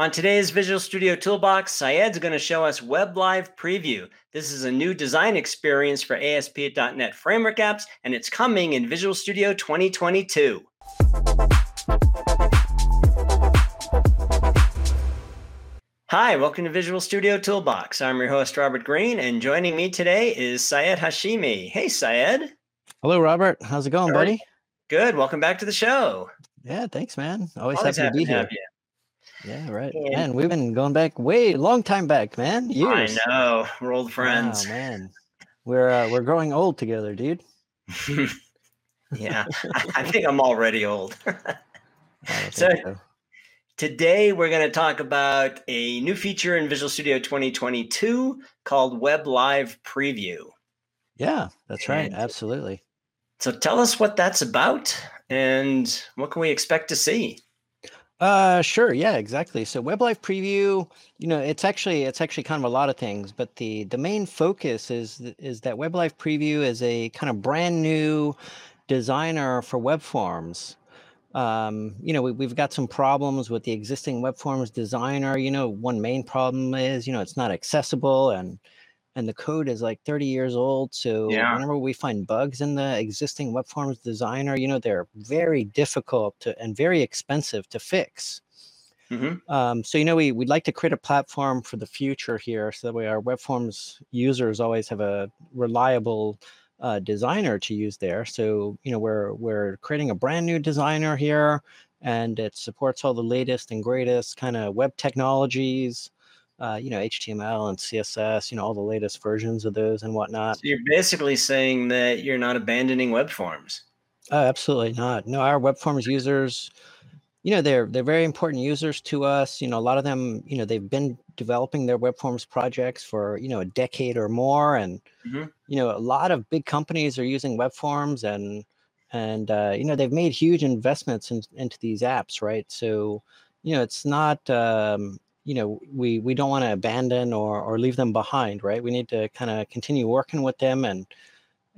On today's Visual Studio Toolbox, Sayed's going to show us Web Live Preview. This is a new design experience for ASP.NET Framework apps, and it's coming in Visual Studio 2022. Hi, welcome to Visual Studio Toolbox. I'm your host, Robert Green, and joining me today is Sayed Hashimi. Hey, Sayed. Hello, Robert. How's it going, buddy? Good. Welcome back to the show. Yeah, thanks, man. Always, Always happy, happy, to be here. Yeah, right. And man, we've been going back way long time back, man. Years. I know. We're old friends. Oh, man. We're uh, we're growing old together, dude. yeah. I think I'm already old. so, so, today we're going to talk about a new feature in Visual Studio 2022 called Web Live Preview. Yeah, that's right. Absolutely. So tell us what that's about and what can we expect to see? Uh, sure. Yeah, exactly. So Web Live Preview, you know, it's actually it's actually kind of a lot of things, but the the main focus is is that Web Live Preview is a kind of brand new designer for web forms. Um, you know, we, we've got some problems with the existing web forms designer. You know, one main problem is, you know, it's not accessible and and the code is like 30 years old. So yeah. whenever we find bugs in the existing web forms designer, you know, they're very difficult to and very expensive to fix. Mm-hmm. Um, so you know, we we'd like to create a platform for the future here, so that way our web forms users always have a reliable uh, designer to use there. So you know, we're we're creating a brand new designer here, and it supports all the latest and greatest kind of web technologies uh, you know, HTML and CSS, you know, all the latest versions of those and whatnot. So you're basically saying that you're not abandoning web forms. Oh, absolutely not. No, our web forms users, you know, they're they're very important users to us. You know, a lot of them, you know, they've been developing their web forms projects for you know a decade or more, and mm-hmm. you know, a lot of big companies are using web forms, and and uh, you know, they've made huge investments in, into these apps, right? So, you know, it's not um, you know we we don't want to abandon or or leave them behind right we need to kind of continue working with them and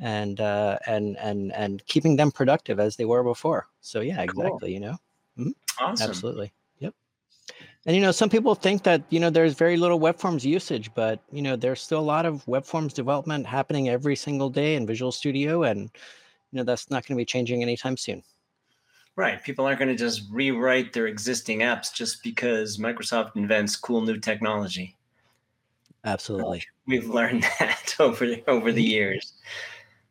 and uh and and and keeping them productive as they were before so yeah exactly cool. you know mm-hmm. awesome. absolutely yep and you know some people think that you know there's very little web forms usage but you know there's still a lot of web forms development happening every single day in visual studio and you know that's not going to be changing anytime soon Right. People aren't going to just rewrite their existing apps just because Microsoft invents cool new technology. Absolutely. We've learned that over over the mm-hmm. years.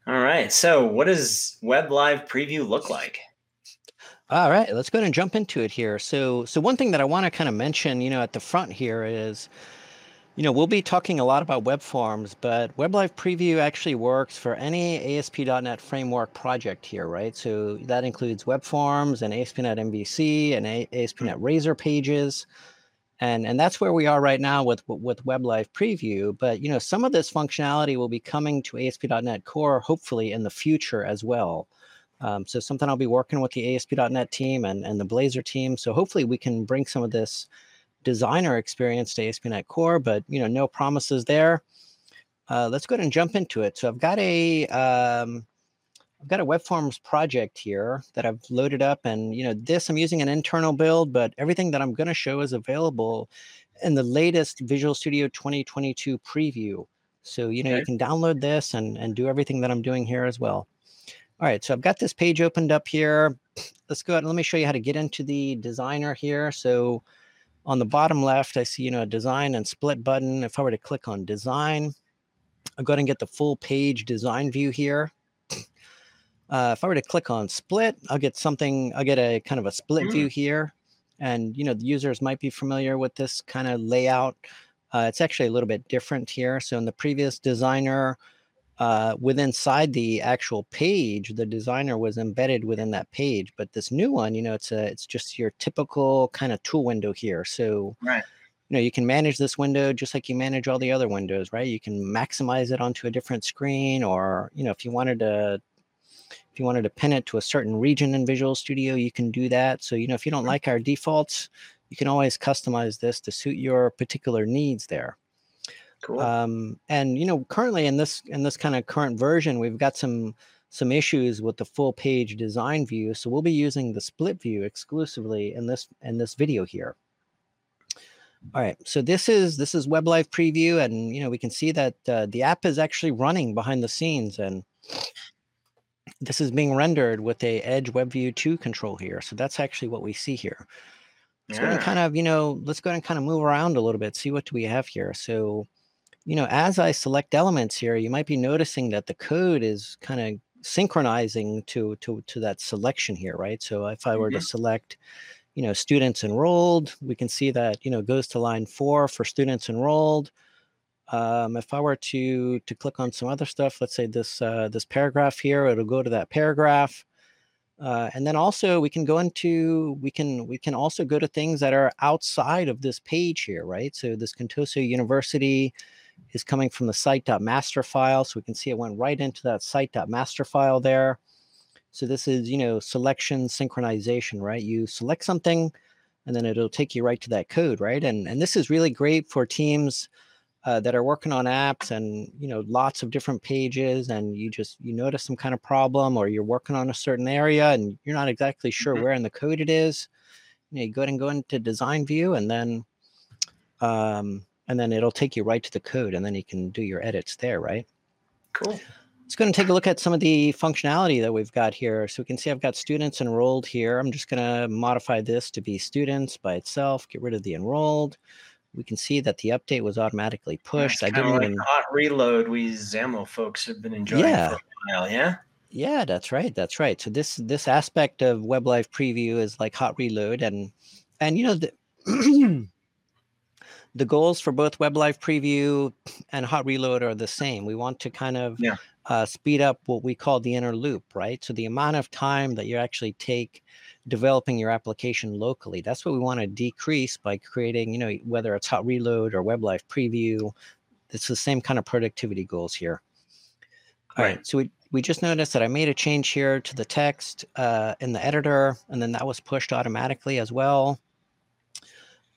All right. So, what does Web Live Preview look like? All right, let's go ahead and jump into it here. So, so one thing that I want to kind of mention, you know, at the front here is you know, we'll be talking a lot about web forms, but WebLive Preview actually works for any ASP.NET Framework project here, right? So that includes web forms and ASP.NET MVC and ASP.NET Razor pages. And, and that's where we are right now with, with WebLive Preview. But, you know, some of this functionality will be coming to ASP.NET Core, hopefully in the future as well. Um, so something I'll be working with the ASP.NET team and, and the Blazor team. So hopefully we can bring some of this designer experience to ASP.NET Core, but you know, no promises there. Uh, let's go ahead and jump into it. So I've got a um, I've got a web forms project here that I've loaded up, and you know, this I'm using an internal build, but everything that I'm going to show is available in the latest Visual Studio 2022 preview. So you know, okay. you can download this and and do everything that I'm doing here as well. All right, so I've got this page opened up here. Let's go ahead and let me show you how to get into the designer here. So on the bottom left, I see, you know, a design and split button. If I were to click on design, I'll go ahead and get the full page design view here. Uh, if I were to click on split, I'll get something, I'll get a kind of a split mm. view here. And, you know, the users might be familiar with this kind of layout. Uh, it's actually a little bit different here. So in the previous designer, uh, within inside the actual page, the designer was embedded within that page. But this new one, you know, it's a it's just your typical kind of tool window here. So right. you know, you can manage this window just like you manage all the other windows, right? You can maximize it onto a different screen, or you know, if you wanted to if you wanted to pin it to a certain region in Visual Studio, you can do that. So, you know, if you don't like our defaults, you can always customize this to suit your particular needs there. Cool. Um, and you know, currently in this in this kind of current version, we've got some some issues with the full page design view. So we'll be using the split view exclusively in this in this video here. All right, so this is this is Web Live Preview, and you know we can see that uh, the app is actually running behind the scenes, and this is being rendered with a Edge WebView 2 control here. So that's actually what we see here. Let's yeah. go and kind of, you know, let's go and kind of move around a little bit, see what do we have here. So, you know, as I select elements here, you might be noticing that the code is kind of synchronizing to to to that selection here, right? So if I were mm-hmm. to select, you know, students enrolled, we can see that, you know, goes to line four for students enrolled. Um, if I were to to click on some other stuff, let's say this uh, this paragraph here, it'll go to that paragraph. Uh, and then also we can go into we can we can also go to things that are outside of this page here, right? So this Contoso University is coming from the site.master file. So we can see it went right into that site.master file there. So this is, you know, selection synchronization, right? You select something and then it'll take you right to that code, right? And, and this is really great for teams uh, that are working on apps and, you know, lots of different pages and you just, you notice some kind of problem or you're working on a certain area and you're not exactly sure mm-hmm. where in the code it is. You, know, you go ahead and go into design view and then, um, and then it'll take you right to the code and then you can do your edits there, right? Cool. Let's go and take a look at some of the functionality that we've got here. So we can see I've got students enrolled here. I'm just going to modify this to be students by itself, get rid of the enrolled. We can see that the update was automatically pushed. I didn't like even hot reload we XAML folks have been enjoying yeah. for a while, yeah? Yeah, that's right. That's right. So this this aspect of Web Live Preview is like hot reload and and you know the the goals for both Web Live Preview and Hot Reload are the same. We want to kind of yeah. uh, speed up what we call the inner loop, right? So the amount of time that you actually take developing your application locally, that's what we want to decrease by creating, you know, whether it's Hot Reload or Web Live Preview. It's the same kind of productivity goals here. All right. right. So we, we just noticed that I made a change here to the text uh, in the editor, and then that was pushed automatically as well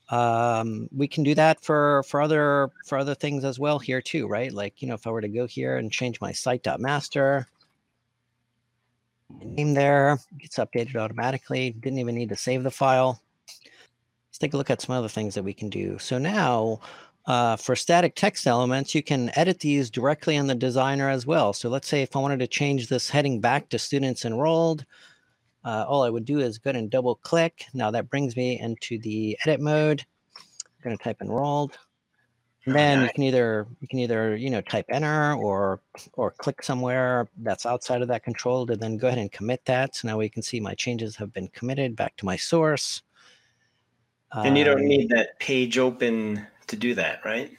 um, we can do that for for other for other things as well here too right? Like you know if i were to go here and change my site.master name there gets updated automatically didn't even need to save the file. Let's take a look at some other things that we can do. So now uh, for static text elements you can edit these directly in the designer as well. So let's say if i wanted to change this heading back to students enrolled uh, all I would do is go ahead and double click. Now that brings me into the edit mode. I'm going to type enrolled. And then you can either you can either you know type enter or or click somewhere that's outside of that control to then go ahead and commit that. So now we can see my changes have been committed back to my source. And you don't um, need that page open to do that, right?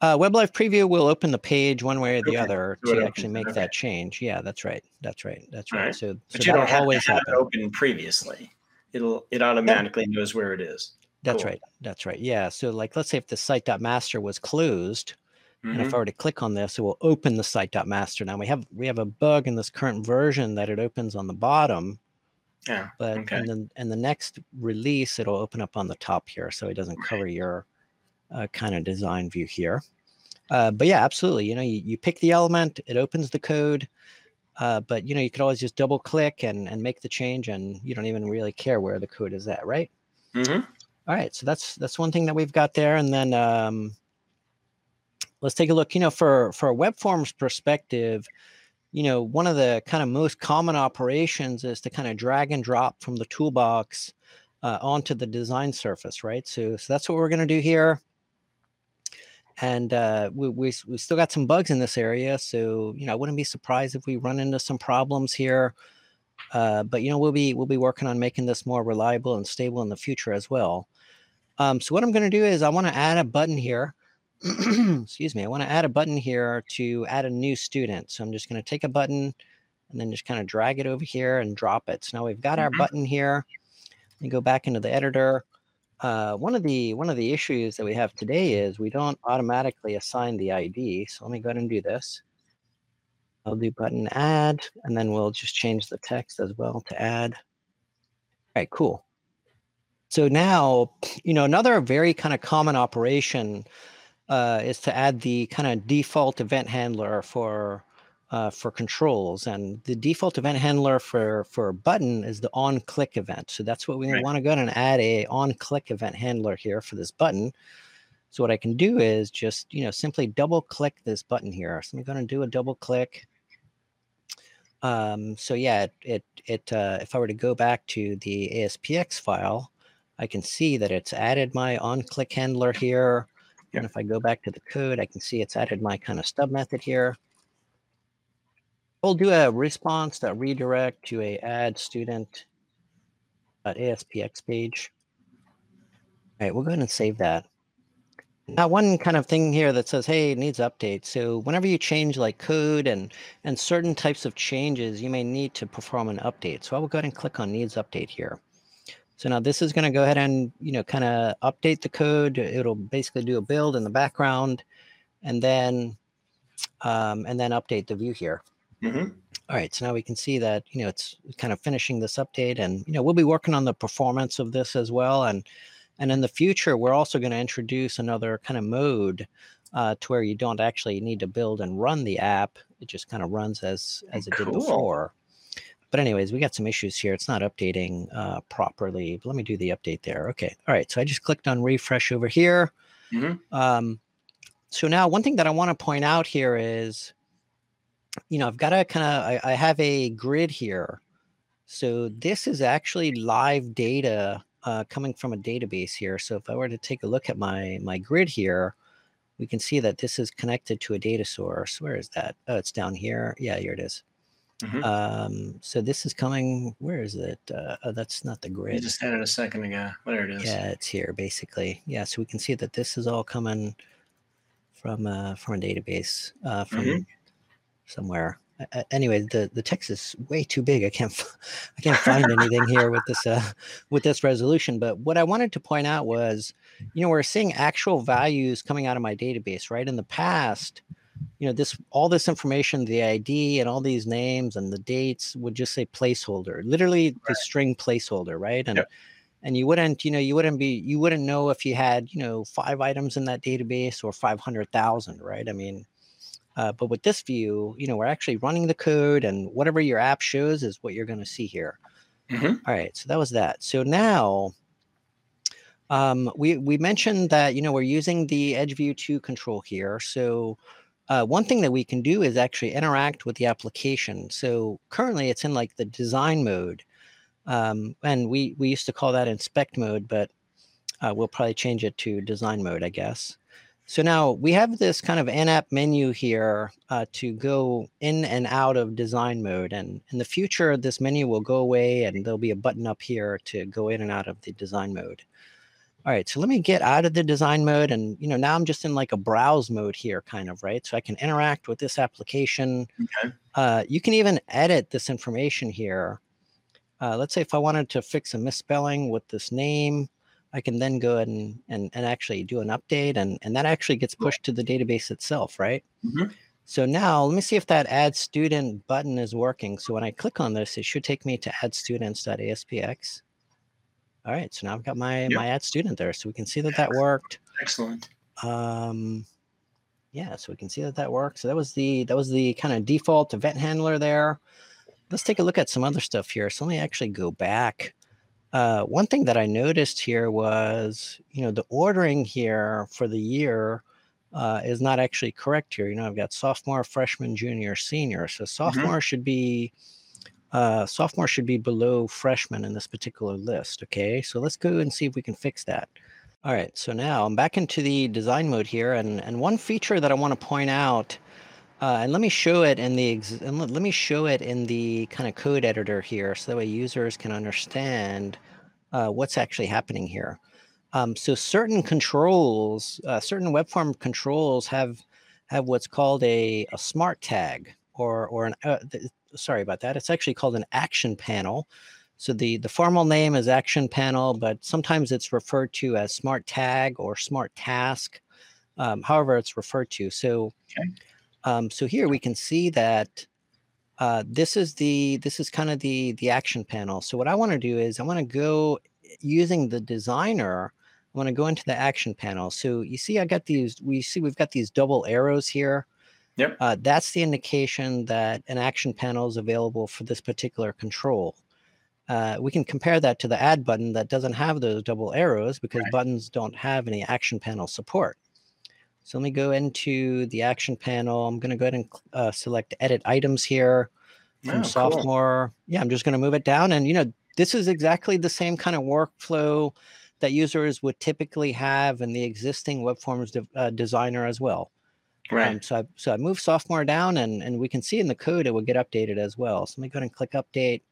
Uh, Web Live Preview will open the page one way or the okay. other to actually make okay. that change. Yeah, that's right. That's right. That's right. right. So, but so you don't have always to have it open previously. It'll it automatically yeah. knows where it is. That's cool. right. That's right. Yeah. So like let's say if the site.master was closed, mm-hmm. and if I mm-hmm. were to click on this, it will open the site.master. Now we have we have a bug in this current version that it opens on the bottom. Yeah. But okay. and then and the next release it'll open up on the top here, so it doesn't right. cover your uh, kind of design view here. Uh, but yeah, absolutely. You know, you, you pick the element, it opens the code, uh, but you know, you could always just double click and, and make the change and you don't even really care where the code is at, right? Mm-hmm. All right. So that's, that's one thing that we've got there. And then um, let's take a look, you know, for, for a web forms perspective, you know, one of the kind of most common operations is to kind of drag and drop from the toolbox uh, onto the design surface, right? So, so that's what we're going to do here and uh, we, we, we still got some bugs in this area so you know i wouldn't be surprised if we run into some problems here uh, but you know we'll be we'll be working on making this more reliable and stable in the future as well. Um, so what i'm going to do is i want to add a button here excuse me i want to add a button here to add a new student. So i'm just going to take a button and then just kind of drag it over here and drop it. So now we've got mm-hmm. our button here. Let me go back into the editor uh, one of the one of the issues that we have today is we don't automatically assign the ID. So let me go ahead and do this. I'll do button add, and then we'll just change the text as well to add. All right, cool. So now, you know, another very kind of common operation uh, is to add the kind of default event handler for uh, for controls. And the default event handler for, for a button is the on click event. So that's what we right. want to go and add a on click event handler here for this button. So what I can do is just, you know, simply double click this button here. So I'm going to do a double click. Um, so yeah, it, it, it uh, if I were to go back to the ASPX file, I can see that it's added my on click handler here. And if I go back to the code, I can see it's added my kind of stub method here. We'll do a response that redirect to a add student ASPX page. All right, we'll go ahead and save that. Now, one kind of thing here that says, hey, it needs update. So whenever you change like code and, and certain types of changes, you may need to perform an update. So I will go ahead and click on needs update here. So now this is going to go ahead and, you know, kind of update the code. It'll basically do a build in the background and then, um, and then update the view here. Mm-hmm. All right, so now we can see that, you know, it's kind of finishing this update and, you know, we'll be working on the performance of this as well. And, and in the future, we're also going to introduce another kind of mode uh, to where you don't actually need to build and run the app. It just kind of runs as, as it cool. did before. But anyways, we got some issues here. It's not updating uh, properly. But let me do the update there. Okay. All right. So I just clicked on refresh over here. Mm-hmm. Um, so now one thing that I want to point out here is, you know, I've got to kind of, I, I have a grid here. So this is actually live data uh, coming from a database here. So if I were to take a look at my, my grid here, we can see that this is connected to a data source. Where is that? Oh, it's down here. Yeah, here it is. Mm-hmm. Um, so this is coming. Where is it? Uh, oh, that's not the grid. You just had it a second ago. There it is. Yeah, it's here basically. Yeah, so we can see that this is all coming from uh, from a database uh, from mm-hmm. Somewhere. Uh, anyway, the the text is way too big. I can't I can't find anything here with this uh, with this resolution. But what I wanted to point out was, you know, we're seeing actual values coming out of my database. Right in the past, you know this all this information the id and all these names and the dates would just say placeholder literally right. the string placeholder right and yep. and you wouldn't you know you wouldn't be you wouldn't know if you had you know five items in that database or 500000 right i mean uh, but with this view you know we're actually running the code and whatever your app shows is what you're going to see here mm-hmm. all right so that was that so now um, we we mentioned that you know we're using the edge view 2 control here so uh, one thing that we can do is actually interact with the application. So currently it's in like the design mode. Um, and we, we used to call that inspect mode, but uh, we'll probably change it to design mode, I guess. So now we have this kind of in-app menu here uh, to go in and out of design mode. And in the future, this menu will go away and there'll be a button up here to go in and out of the design mode. All right, so let me get out of the design mode and, you know, now I'm just in like a browse mode here kind of, right? So I can interact with this application. Okay. Uh, you can even edit this information here. Uh, let's say if I wanted to fix a misspelling with this name, I can then go ahead and, and, and actually do an update and, and that actually gets pushed to the database itself, right? Mm-hmm. So now let me see if that add student button is working. So when I click on this, it should take me to add students.aspx. All right, so now I've got my yep. my add student there, so we can see that that worked. Excellent. Um, yeah, so we can see that that worked. So that was the that was the kind of default event handler there. Let's take a look at some other stuff here. So let me actually go back. Uh, one thing that I noticed here was, you know, the ordering here for the year uh, is not actually correct here. You know, I've got sophomore, freshman, junior, senior. So mm-hmm. sophomore mm-hmm. should be uh, sophomore should be below freshman in this particular list. Okay, so let's go and see if we can fix that. All right, so now I'm back into the design mode here, and and one feature that I want to point out, uh, and let me show it in the and let, let me show it in the kind of code editor here, so that way users can understand uh, what's actually happening here. Um, so certain controls, uh, certain web form controls have have what's called a, a smart tag or or an uh, sorry about that. It's actually called an action panel. So the, the formal name is action panel, but sometimes it's referred to as smart tag or smart task, um, however it's referred to. So, okay. Um, so here we can see that uh, this is the this is kind of the the action panel. So what I want to do is I want to go using the designer. I want to go into the action panel. So you see, I got these. We see we've got these double arrows here. Yep. Uh, that's the indication that an action panel is available for this particular control. Uh, we can compare that to the add button that doesn't have those double arrows because right. buttons don't have any action panel support. So let me go into the action panel. I'm going to go ahead and uh, select edit items here from oh, sophomore. Cool. Yeah, I'm just going to move it down. And, you know, this is exactly the same kind of workflow that users would typically have in the existing web forms de- uh, designer as well. Right. Um, so I so I move sophomore down and and we can see in the code it will get updated as well. So let me go ahead and click update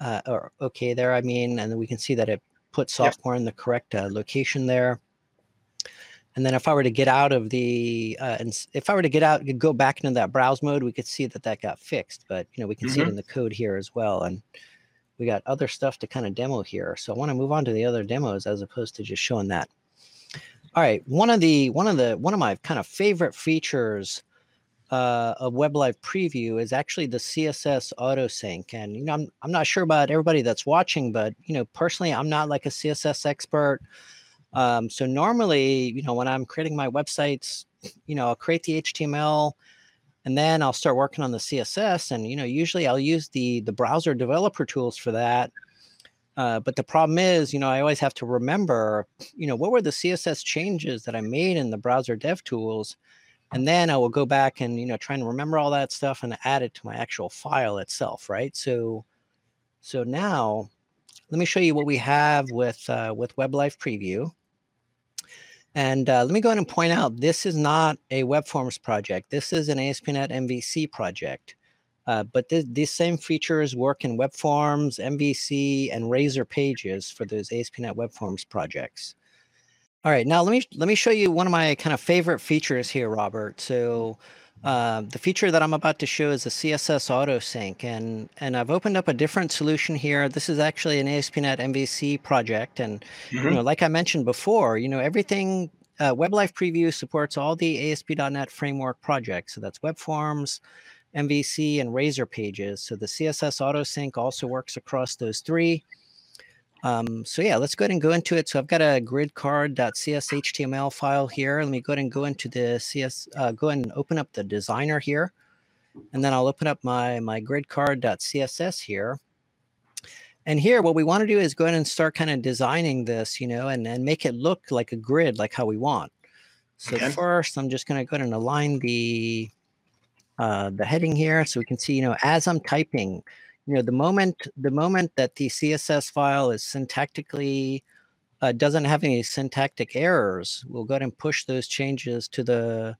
uh, or okay there. I mean, and then we can see that it puts sophomore yep. in the correct uh, location there. And then if I were to get out of the, uh, and if I were to get out, go back into that browse mode, we could see that that got fixed. But you know, we can mm-hmm. see it mm-hmm. in the code here as well. And we got other stuff to kind of demo here. So I want to move on to the other demos as opposed to just showing that. All right, one of the one of the one of my kind of favorite features uh, of WebLive Preview is actually the CSS autosync. And you know, I'm I'm not sure about everybody that's watching, but you know, personally, I'm not like a CSS expert. Um, so normally, you know, when I'm creating my websites, you know, I'll create the HTML and then I'll start working on the CSS. And, you know, usually I'll use the, the browser developer tools for that. Uh, but the problem is, you know, I always have to remember, you know, what were the CSS changes that I made in the browser dev tools? And then I will go back and, you know, try and remember all that stuff and add it to my actual file itself, right? So, so now let me show you what we have with, uh, with WebLive Preview. And uh, let me go ahead and point out, this is not a web forms project. This is an ASP.NET MVC project. Uh, but th these same features work in web forms, MVC, and Razor pages for those ASP.NET web forms projects. All right, now let me let me show you one of my kind of favorite features here, Robert. So uh, the feature that I'm about to show is the CSS auto sync, and and I've opened up a different solution here. This is actually an ASP.NET MVC project, and mm-hmm. you know, like I mentioned before, you know, everything uh, WebLive Preview supports all the ASP.NET framework projects. So that's web forms, MVC, and Razor pages. So the CSS auto sync also works across those three. Um, so yeah, let's go ahead and go into it. So I've got a grid card.cshtml file here. Let me go ahead and go into the CS, uh, go ahead and open up the designer here. And then I'll open up my, my grid card.css here. And here, what we want to do is go ahead and start kind of designing this, you know, and, and make it look like a grid, like how we want. So okay. first, I'm just going to go ahead and align the uh, the heading here so we can see, you know, as I'm typing, you know the moment the moment that the css file is syntactically uh, doesn't have any syntactic errors we'll go ahead and push those changes to the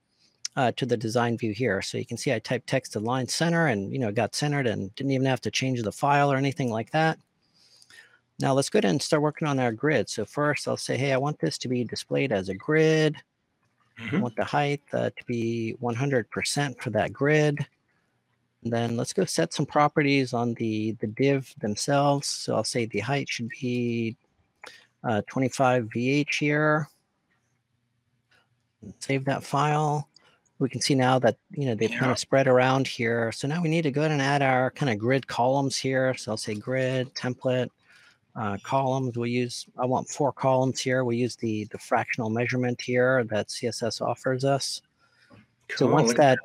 uh, to the design view here. So you can see i typed text to line center and you know got centered and didn't even have to change the file or anything like that. Now let's go ahead and start working on our grid. So first i'll say hey i want this to be displayed as a grid. Mm-hmm. i want the height uh, to be 100% for that grid then let's go set some properties on the, the div themselves. So I'll say the height should be uh, 25 VH here. Save that file. We can see now that, you know, they've yeah. kind of spread around here. So now we need to go ahead and add our kind of grid columns here. So I'll say grid template uh, columns. We use, I want four columns here. We use the, the fractional measurement here that CSS offers us. Cool. So once that,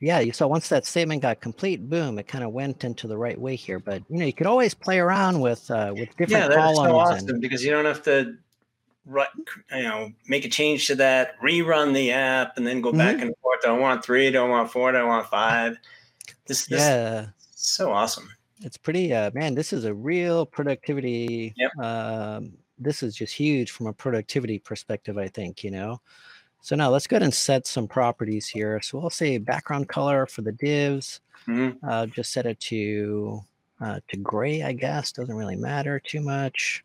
yeah, so once that statement got complete, boom, it kind of went into the right way here. But you know, you could always play around with uh, with different yeah, that's columns. so awesome and, because you don't have to, Right, you know, make a change to that, rerun the app, and then go mm-hmm. back and forth. I want three? Do I want four? Do I want five? This, this yeah, so awesome. It's pretty, uh, man. This is a real productivity. Yep. Um, this is just huge from a productivity perspective. I think you know. So now let's go ahead and set some properties here. So we'll say background color for the divs. Mm-hmm. Uh, just set it to uh, to gray, I guess. Doesn't really matter too much.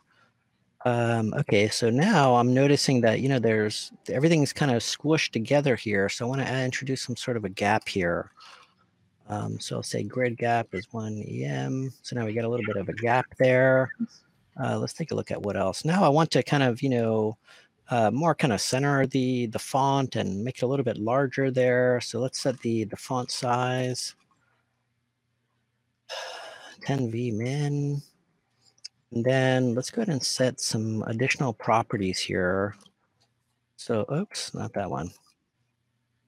Um, okay, so now I'm noticing that you know there's everything's kind of squished together here. So I want to introduce some sort of a gap here. Um, so I'll say grid gap is one em. So now we get a little bit of a gap there. Uh, let's take a look at what else. Now I want to kind of you know uh, more kind of center the the font and make it a little bit larger there. So let's set the the font size 10v min. And then let's go ahead and set some additional properties here. So, oops, not that one.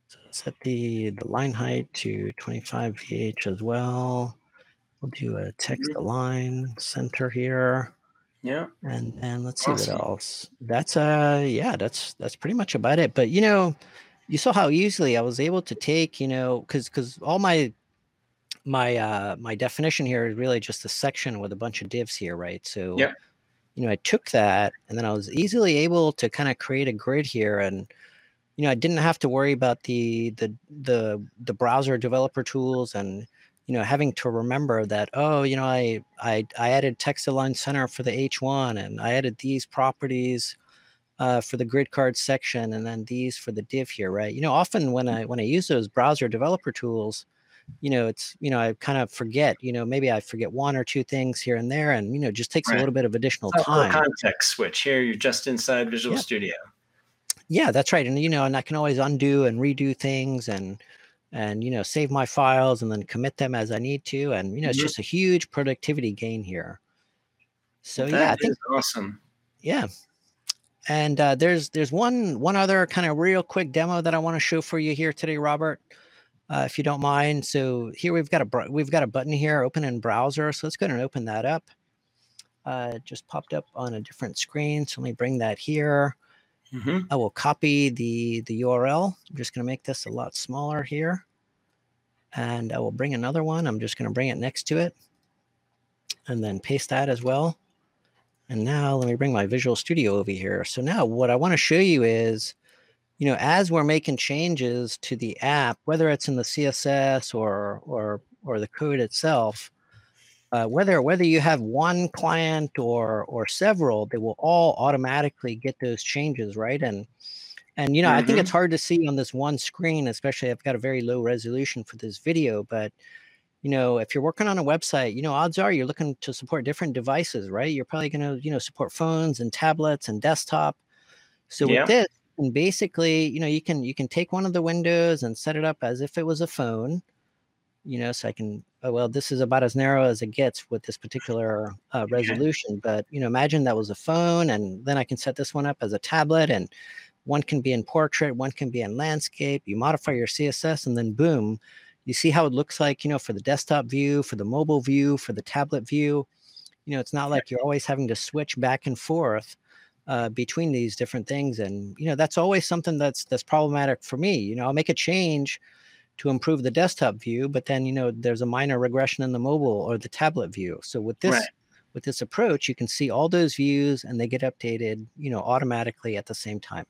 So set the, the line height to 25 VH as well. We'll do a text mm-hmm. align center here. Yeah. And and let's see awesome. what else. That's uh yeah, that's that's pretty much about it. But you know, you saw how easily I was able to take, you know, because because all my my uh my definition here is really just a section with a bunch of divs here, right? So yeah. you know, I took that and then I was easily able to kind of create a grid here and you know, I didn't have to worry about the the the the browser developer tools and you know having to remember that oh you know I I I added text align center for the H1 and I added these properties uh, for the grid card section and then these for the div here right you know often when I when I use those browser developer tools you know it's you know I kind of forget you know maybe I forget one or two things here and there and you know just takes right. a little bit of additional time context switch here you're just inside Visual yep. Studio yeah, that's right. And you know, and I can always undo and redo things and and you know save my files and then commit them as I need to. And you know, it's mm-hmm. just a huge productivity gain here. So that yeah, I think awesome. Yeah. And uh, there's there's one one other kind of real quick demo that I want to show for you here today, Robert, uh, if you don't mind. So here we've got a we've got a button here, open in browser. So let's go ahead and open that up. Uh, just popped up on a different screen. So let me bring that here. Mm-hmm. I will copy the, the URL. I'm just going to make this a lot smaller here. And I will bring another one. I'm just going to bring it next to it and then paste that as well. And now let me bring my Visual Studio over here. So now what I want to show you is, you know, as we're making changes to the app, whether it's in the CSS or or or the code itself, uh, whether whether you have one client or or several, they will all automatically get those changes, right? And and you know, mm-hmm. I think it's mm-hmm. hard to see on this one screen, especially I've got a very low resolution for this video, but you know, if you're working on a website, you know, odds are you're looking to support different devices, right? You're probably going to, you know, support phones and tablets and desktop. So yeah. with this, and basically, you know, you can you can take one of the windows and set it up as if it was a phone, you know, so I can oh, well, this is about as narrow as it gets with this particular uh, resolution. But you know, imagine that was a phone, and then I can set this one up as a tablet, and one can be in portrait, one can be in landscape. You modify your CSS, and then boom, you see how it looks like. You know, for the desktop view, for the mobile view, for the tablet view. You know, it's not like you're always having to switch back and forth. Uh, between these different things and you know that's always something that's that's problematic for me you know i'll make a change to improve the desktop view, but then you know there's a minor regression in the mobile or the tablet view. So with this right. with this approach, you can see all those views and they get updated, you know, automatically at the same time.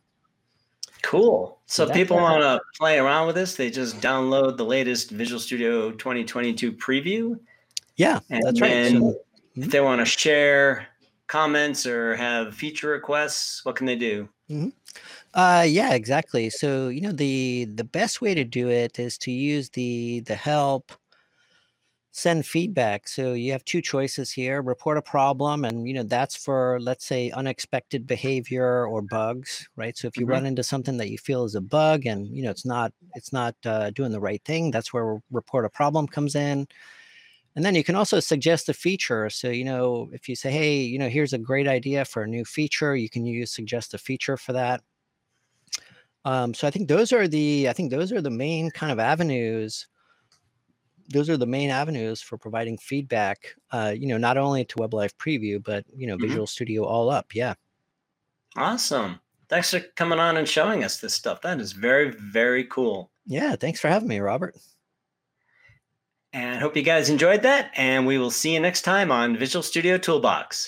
Cool. So, so people want to play around with this, they just download the latest Visual Studio 2022 preview. Yeah, and that's right. So, if mm-hmm. they want to share comments or have feature requests, what can they do? Mm-hmm. Uh, yeah, exactly. So you know the the best way to do it is to use the the help send feedback. So you have two choices here: report a problem, and you know that's for let's say unexpected behavior or bugs, right? So if you mm-hmm. run into something that you feel is a bug, and you know it's not it's not uh, doing the right thing, that's where report a problem comes in. And then you can also suggest a feature. So, you know, if you say, hey, you know, here's a great idea for a new feature, you can use suggest a feature for that. Um, so I think those are the I think those are the main kind of avenues. Those are the main avenues for providing feedback. Uh, you know, not only to Web Live Preview, but you know, mm-hmm. Visual Studio all up. Yeah. Awesome. Thanks for coming on and showing us this stuff. That is very, very cool. Yeah. Thanks for having me, Robert. And hope you guys enjoyed that. And we will see you next time on Visual Studio Toolbox.